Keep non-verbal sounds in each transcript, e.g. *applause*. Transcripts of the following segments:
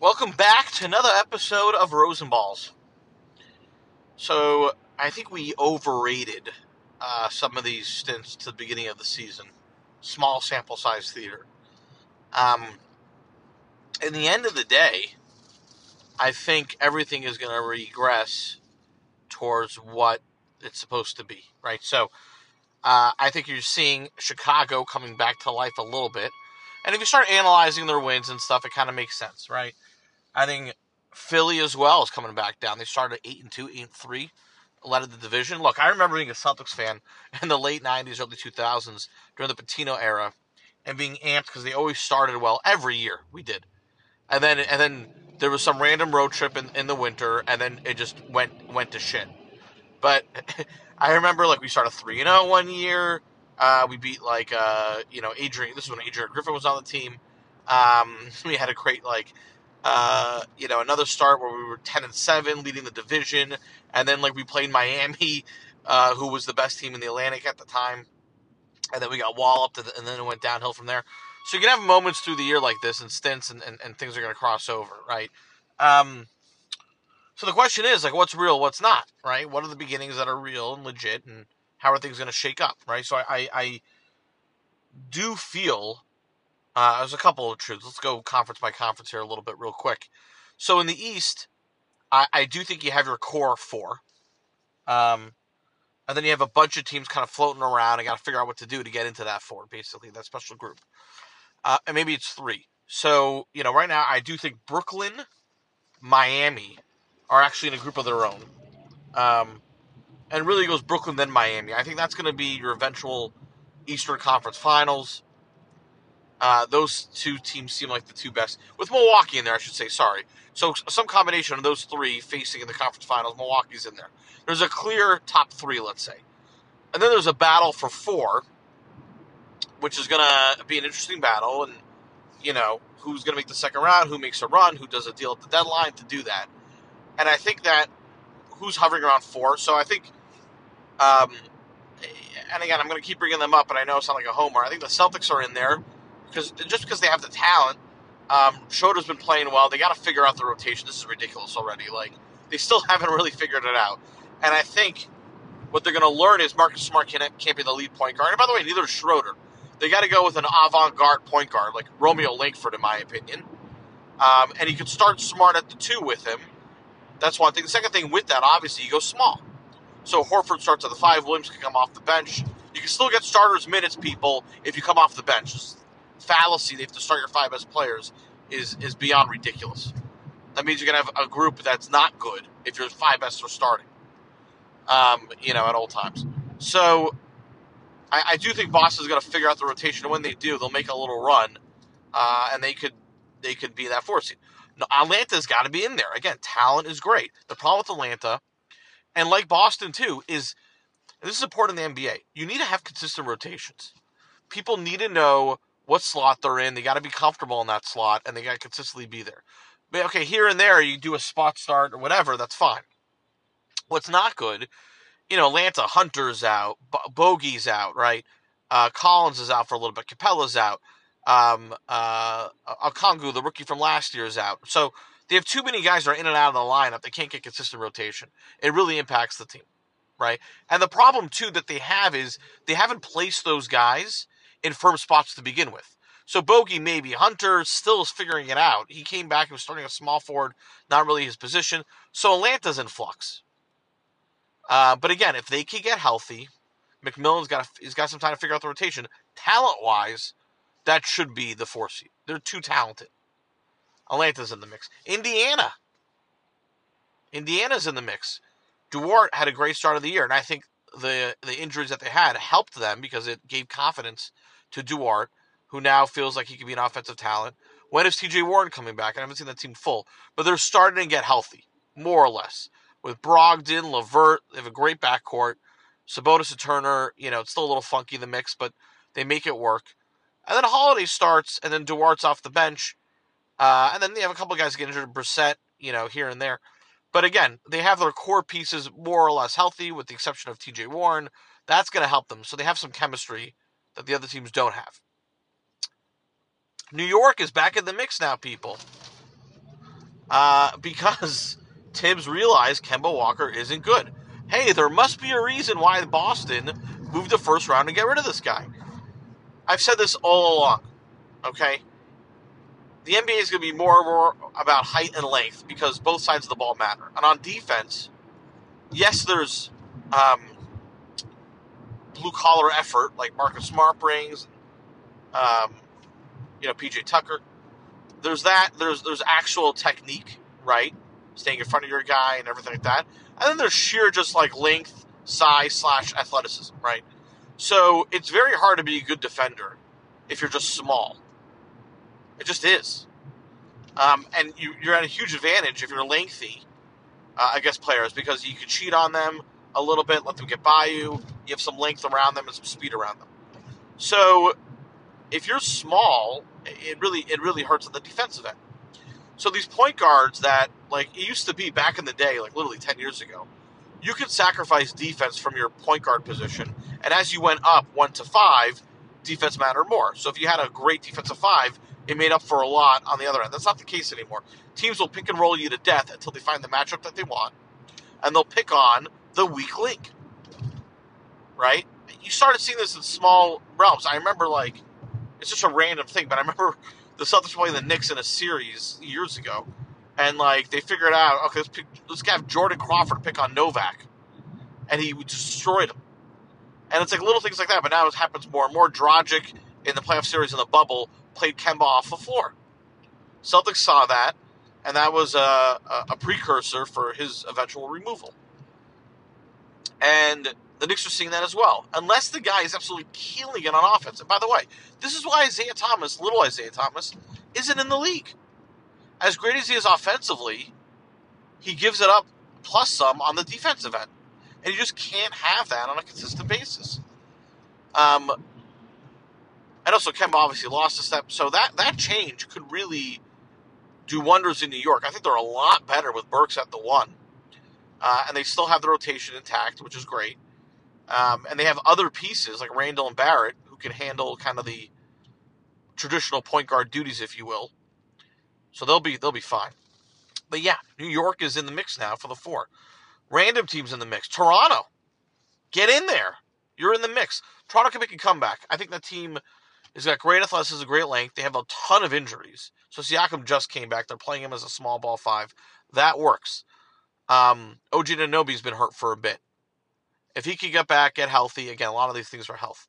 Welcome back to another episode of Rosenballs. So, I think we overrated uh, some of these stints to the beginning of the season. Small sample size theater. Um, in the end of the day, I think everything is going to regress towards what it's supposed to be, right? So, uh, I think you're seeing Chicago coming back to life a little bit. And if you start analyzing their wins and stuff, it kind of makes sense, right? I think Philly as well is coming back down. They started eight and two, eight and three, led of the division. Look, I remember being a Celtics fan in the late '90s, early 2000s during the Pitino era, and being amped because they always started well every year. We did, and then and then there was some random road trip in, in the winter, and then it just went went to shit. But *laughs* I remember like we started three and zero one year. Uh, we beat like uh, you know Adrian. This is when Adrian Griffin was on the team. Um, *laughs* we had a great like uh, you know another start where we were ten and seven, leading the division, and then like we played Miami, uh, who was the best team in the Atlantic at the time, and then we got walloped, and then it went downhill from there. So you can have moments through the year like this and stints, and, and, and things are going to cross over, right? Um, so the question is like, what's real, what's not, right? What are the beginnings that are real and legit, and how are things going to shake up, right? So I, I, I do feel uh, there's a couple of truths. Let's go conference by conference here a little bit, real quick. So in the East, I, I do think you have your core four, um, and then you have a bunch of teams kind of floating around and got to figure out what to do to get into that four, basically that special group. Uh, and maybe it's three. So you know, right now I do think Brooklyn, Miami, are actually in a group of their own. Um, and really goes Brooklyn then Miami. I think that's going to be your eventual Eastern Conference Finals. Uh, those two teams seem like the two best, with Milwaukee in there, I should say. Sorry. So some combination of those three facing in the conference finals. Milwaukee's in there. There's a clear top three, let's say, and then there's a battle for four, which is going to be an interesting battle, and you know who's going to make the second round, who makes a run, who does a deal at the deadline to do that, and I think that who's hovering around four. So I think um, and again, I'm going to keep bringing them up, but I know I sound like a homer. I think the Celtics are in there because just because they have the talent. Um, Schroeder's been playing well. They got to figure out the rotation. This is ridiculous already. Like they still *laughs* haven't really figured it out. And I think what they're going to learn is Marcus Smart can't, can't be the lead point guard. And by the way, neither is Schroeder. They got to go with an avant-garde point guard like Romeo Langford, in my opinion. Um, and he could start Smart at the two with him. That's one thing. The second thing with that, obviously, you go small. So Horford starts at the five. Williams can come off the bench. You can still get starters minutes, people, if you come off the bench. Fallacy they have to start your five best players is is beyond ridiculous. That means you're gonna have a group that's not good if your five best are starting. Um, you know, at all times. So I, I do think Boston's gonna figure out the rotation, and when they do, they'll make a little run, uh, and they could they could be that four seed. Atlanta's got to be in there again. Talent is great. The problem with Atlanta and like Boston too, is this is important in the NBA. You need to have consistent rotations. People need to know what slot they're in. They got to be comfortable in that slot, and they got to consistently be there. But okay, here and there you do a spot start or whatever. That's fine. What's not good, you know, Atlanta Hunter's out, Bogey's out, right? Uh, Collins is out for a little bit. Capela's out. Um, uh, Okongwu, the rookie from last year, is out. So they have too many guys that are in and out of the lineup. They can't get consistent rotation. It really impacts the team, right? And the problem too that they have is they haven't placed those guys in firm spots to begin with. So Bogey maybe Hunter still is figuring it out. He came back and was starting a small forward, not really his position. So Atlanta's in flux. Uh, but again, if they can get healthy, McMillan's got he's got some time to figure out the rotation. Talent wise, that should be the four seed. They're too talented. Atlanta's in the mix. Indiana. Indiana's in the mix. Duarte had a great start of the year, and I think the the injuries that they had helped them because it gave confidence to Duarte, who now feels like he could be an offensive talent. When is TJ Warren coming back? I haven't seen that team full, but they're starting to get healthy, more or less. With Brogdon, LeVert, they have a great backcourt. Sabonis and Turner, you know, it's still a little funky the mix, but they make it work. And then Holiday starts, and then Duarte's off the bench, uh, and then they have a couple guys get injured, Brissett, you know, here and there. But again, they have their core pieces more or less healthy, with the exception of T.J. Warren. That's going to help them. So they have some chemistry that the other teams don't have. New York is back in the mix now, people. uh, *laughs* because Thibs realized Kemba Walker isn't good. Hey, there must be a reason why Boston moved the first round to get rid of this guy. I've said this all along. Okay, the NBA is going to be more and more about height and length because both sides of the ball matter. And on defense, yes, there's um, blue collar effort like Marcus Smart brings, um, you know, PJ Tucker. There's that. There's there's actual technique, right? Staying in front of your guy and everything like that. And then there's sheer just like length, size slash athleticism, right? So it's very hard to be a good defender if you're just small. It just is. Um, and you, are at a huge advantage if you're lengthy uh, against players because you can cheat on them a little bit, let them get by you. You have some length around them and some speed around them. So if you're small, it really it really hurts on the defensive end. So these point guards that like it used to be back in the day, like literally ten years ago, you could sacrifice defense from your point guard position, and as you went up one to five, defense mattered more. So if you had a great defensive five, it made up for a lot on the other end. That's not the case anymore. Teams will pick and roll you to death until they find the matchup that they want, and they'll pick on the weak link. Right? You started seeing this in small realms. I remember like it's just a random thing, but I remember *laughs* the Celtics playing the Knicks in a series years ago, and like they figured out, okay, let's, pick, let's have Jordan Crawford pick on Novak, and he destroyed him. And it's like little things like that, but now it happens more and more. Dragic in the playoff series in the bubble played Kemba off the floor. Celtics saw that, and that was a, a, precursor for his eventual removal. And the Knicks are seeing that as well. Unless the guy is absolutely killing it on offense. And by the way, this is why Isaiah Thomas, little Isaiah Thomas, isn't in the league. As great as he is offensively, he gives it up plus some on the defensive end. And you just can't have that on a consistent basis. Um, and also, Kemba obviously lost a step, so that that change could really do wonders in New York. I think they're a lot better with Burks at the one, uh, and they still have the rotation intact, which is great. Um, and they have other pieces like Randle and Barrett who can handle kind of the traditional point guard duties, if you will. So they'll be they'll be fine. But yeah, New York is in the mix now for the four. Random teams in the mix. Toronto, get in there. You're in the mix. Toronto can make a comeback. I think that team He's got great athleticism, great length. They have a ton of injuries. So Siakam just came back. They're playing him as a small ball five. That works. Um, OG Anunoby's been hurt for a bit. If he could get back, get healthy, again, a lot of these things are health.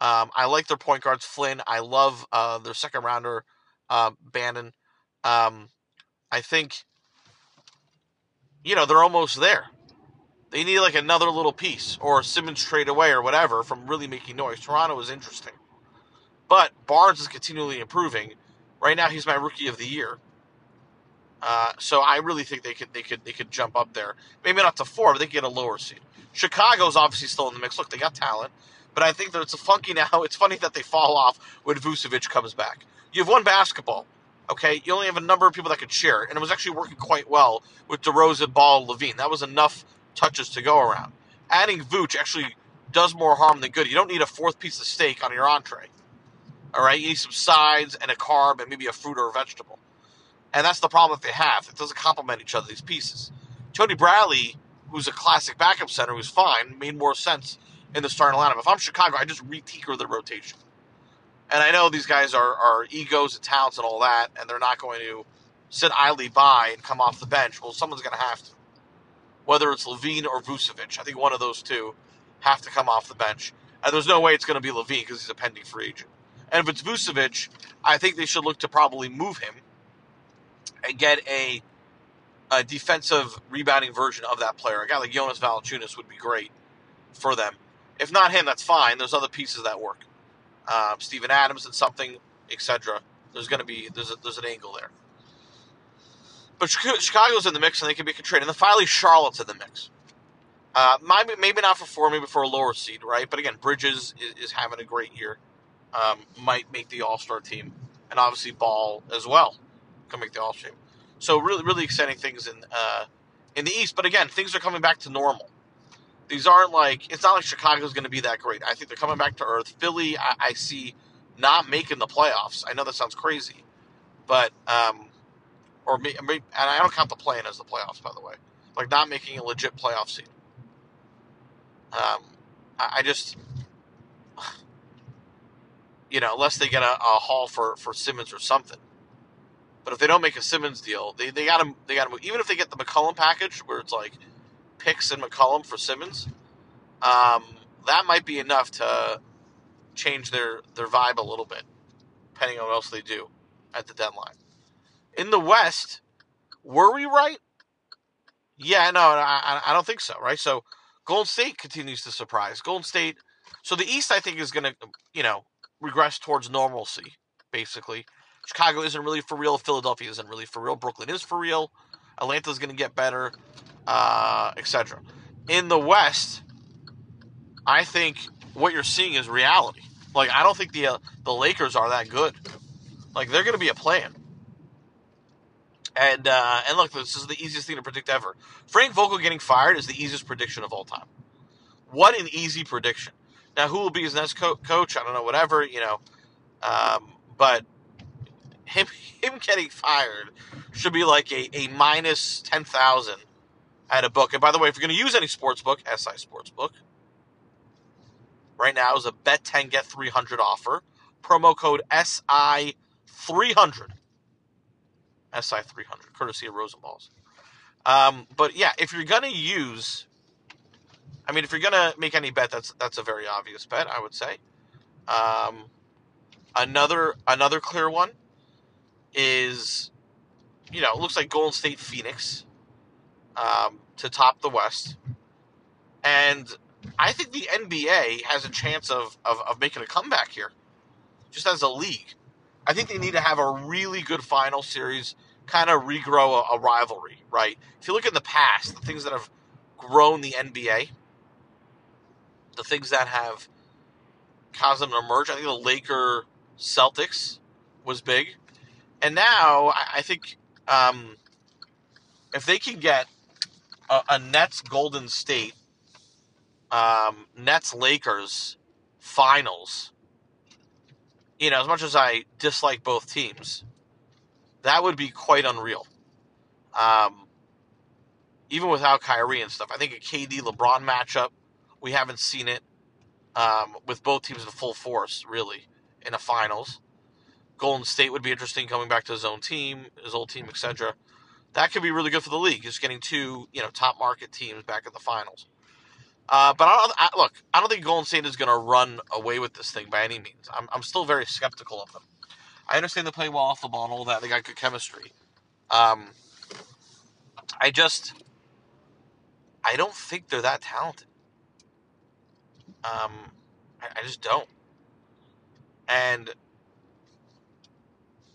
Um, I like their point guards, Flynn. I love uh, their second rounder, uh, Banton. Um, I think, you know, they're almost there. They need like another little piece or Simmons trade away or whatever from really making noise. Toronto is interesting. But Barnes is continually improving. Right now, he's my rookie of the year. Uh, so I really think they could they could they could jump up there. Maybe not to four, but they could get a lower seed. Chicago's obviously still in the mix. Look, they got talent, but I think that it's a funky *laughs* now. It's funny that they fall off when Vucevic comes back. You have one basketball, okay? You only have a number of people that could share it, and it was actually working quite well with DeRozan, Ball, LaVine. That was enough touches to go around. Adding Vooch actually does more harm than good. You don't need a fourth piece of steak on your entree. All right, you need some sides and a carb and maybe a fruit or a vegetable. And that's the problem that they have. It doesn't complement each other, these pieces. Tony Bradley, who's a classic backup center who's fine, made more sense in the starting lineup. If I'm Chicago, I just re-tinker the rotation. And I know these guys are, are egos and talents and all that, and they're not going to sit idly by and come off the bench. Well, someone's going to have to. Whether it's LaVine or Vucevic, I think one of those two have to come off the bench. And there's no way it's going to be LaVine because he's a pending free agent. And if it's Vucevic, I think they should look to probably move him and get a, a defensive rebounding version of that player. A guy like Jonas Valanciunas would be great for them. If not him, that's fine. There's other pieces that work. Um, Steven Adams and something, etc. There's going to be there's a, there's an angle there. But Chicago's in the mix, and they can be a trade. And then finally, Charlotte's in the mix. Uh, maybe, maybe not for four, maybe for a lower seed, right? But again, Bridges is, is having a great year um, might make the All Star team, and obviously Ball as well can make the All Star team. So really, really exciting things in uh, in the East. But again, things are coming back to normal. These aren't like it's not like Chicago's going to be that great. I think they're coming back to earth. Philly, I, I see not making the playoffs. I know that sounds crazy, but um, or me, and I don't count the play-in as the playoffs, by the way. Like not making a legit playoff seed. Um, I, I just, you know, unless they get a, a haul for for Simmons or something. But if they don't make a Simmons deal, they they got to they got to move. even if they get the McCollum package where it's like picks and McCollum for Simmons, um, that might be enough to change their their vibe a little bit, depending on what else they do at the deadline. In the West, were we right? Yeah, no, I, I don't think so. Right, so Golden State continues to surprise. Golden State. So the East, I think, is going to you know regress towards normalcy, basically. Chicago isn't really for real. Philadelphia isn't really for real. Brooklyn is for real. Atlanta's going to get better, uh, etc. In the West, I think what you're seeing is reality. Like I don't think the uh, the Lakers are that good. Like they're going to be a plan. And uh, and look, this is the easiest thing to predict ever. Frank Vogel getting fired is the easiest prediction of all time. What an easy prediction. Now, who will be his next co- coach? I don't know. Whatever you know, um, but him *laughs* him getting fired should be like a, a minus ten thousand at a book. And by the way, if you're going to use any sports book, SI Sports Book, right now is a bet ten get three hundred offer. Promo code SI three hundred. SI three hundred, courtesy of Rosenballs. Um, but yeah, if you're gonna use, I mean, if you're gonna make any bet, that's that's a very obvious bet, I would say. Um, another another clear one is, you know, it looks like Golden State Phoenix um, to top the West. And I think the NBA has a chance of, of, of making a comeback here, just as a league. I think they need to have a really good final series, kind of regrow a, a rivalry, right? If you look in the past, the things that have grown the NBA, the things that have caused them to emerge, I think the Laker Celtics was big. And now I, think um, if they can get a, a Nets Golden State, um, Nets Lakers finals, you know, as much as I dislike both teams, that would be quite unreal. Um, even without Kyrie and stuff, I think a KD LeBron matchup, we haven't seen it um, with both teams in full force, really, in a finals. Golden State would be interesting coming back to his own team, his old team, etc. That could be really good for the league. Just getting two, you know, top market teams back in the finals. Uh, but I I, look, I don't think Golden State is going to run away with this thing by any means. I'm, I'm still very skeptical of them. I understand they play well off the ball and all that. They got good chemistry. Um, I just, I don't think they're that talented. Um, I, I just don't. And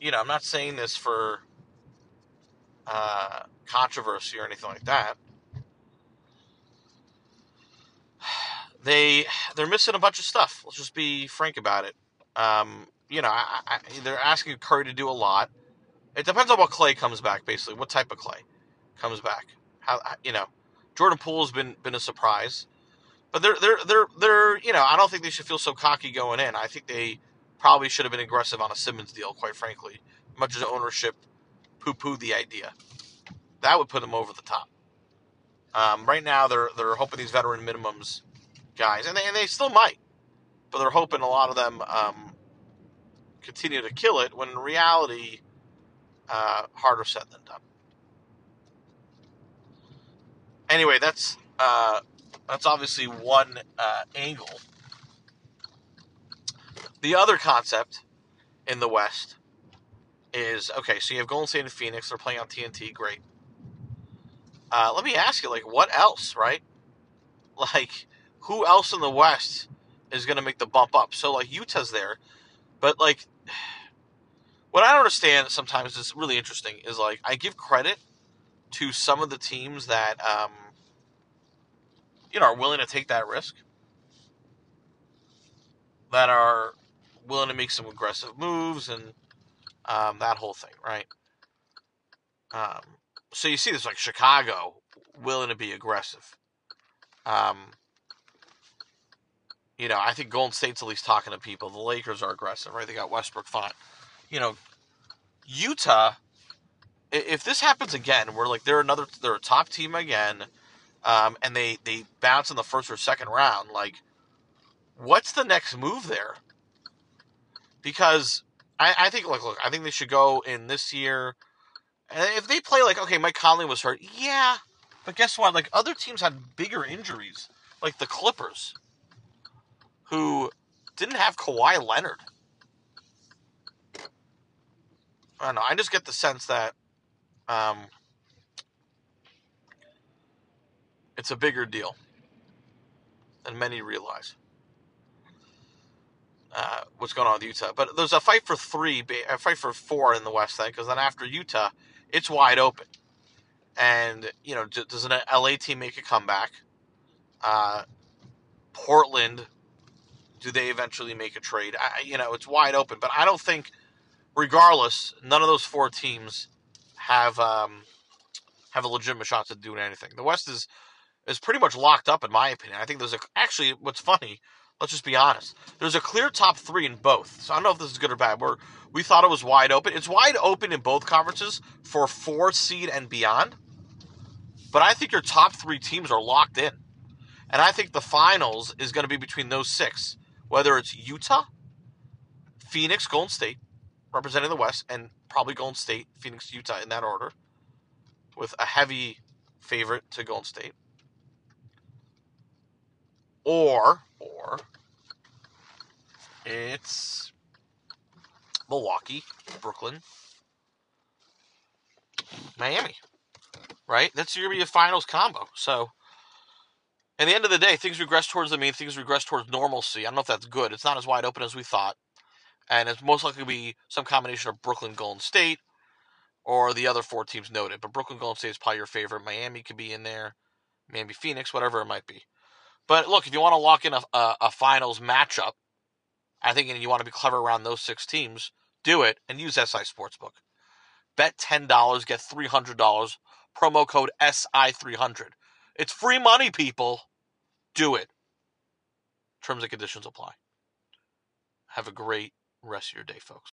you know, I'm not saying this for uh, controversy or anything like that. *sighs* They they're missing a bunch of stuff. Let's just be frank about it. Um, you know, I, I, they're asking Curry to do a lot. It depends on what Clay comes back, basically. What type of Clay comes back? How you know, Jordan Poole has been been a surprise, but they're they're they're they're you know I don't think they should feel so cocky going in. I think they probably should have been aggressive on a Simmons deal, quite frankly much as ownership poo poo the idea. That would put them over the top. Um, right now, they're they're hoping these veteran minimums guys, and they, and they still might, but they're hoping a lot of them um, continue to kill it. When in reality, uh, harder said than done. Anyway, that's uh, that's obviously one uh, angle. The other concept in the West is okay. So you have Golden State and Phoenix. They're playing on TNT. Great. Uh, let me ask you, like, what else, right? Like, who else in the West is going to make the bump up? So, like, Utah's there, but like, *sighs* what I don't understand sometimes is really interesting is like I give credit to some of the teams that um, you know are willing to take that risk, that are willing to make some aggressive moves and um, that whole thing, right? Um, so you see this like Chicago willing to be aggressive. Um, you know, I think Golden State's at least talking to people. The Lakers are aggressive, right? They got Westbrook fine. You know, Utah if this happens again, we're like they're another they're a top team again, um, and they they bounce in the first or second round. Like, what's the next move there? Because I, I think look look I think they should go in this year. And if they play like okay, Mike Conley was hurt, yeah, but guess what? Like other teams had bigger injuries, like the Clippers, who didn't have Kawhi Leonard. I don't know. I just get the sense that um, it's a bigger deal than many realize. Uh, what's going on with Utah? But there's a fight for three, a fight for four in the West, then, because then after Utah, it's wide open. And you know, does an LA team make a comeback? Uh, Portland, do they eventually make a trade? I, you know, it's wide open, but I don't think, regardless, none of those four teams have um, have a legitimate shot at doing anything. The West is is pretty much locked up, in my opinion. I think there's a actually what's funny. Let's just be honest. There's a clear top three in both. So I don't know if this is good or bad. We're, we thought it was wide open. It's wide open in both conferences for four seed and beyond. But I think your top three teams are locked in. And I think the finals is going to be between those six, whether it's Utah, Phoenix, Golden State, representing the West, and probably Golden State, Phoenix, Utah in that order, with a heavy favorite to Golden State. Or, or it's Milwaukee, Brooklyn, Miami. Right? That's to be a finals combo. So, at the end of the day, things regress towards the mean, things regress towards normalcy. I don't know if that's good. It's not as wide open as we thought. And it's most likely to be some combination of Brooklyn, Golden State, or the other four teams noted. But Brooklyn, Golden State is probably your favorite. Miami could be in there. Maybe Phoenix, whatever it might be. But look, if you want to lock in a, a, a finals matchup, I think and you want to be clever around those six teams, do it and use SI Sportsbook. Bet $10, get $300. Promo code SI300. It's free money, people. Do it. Terms and conditions apply. Have a great rest of your day, folks.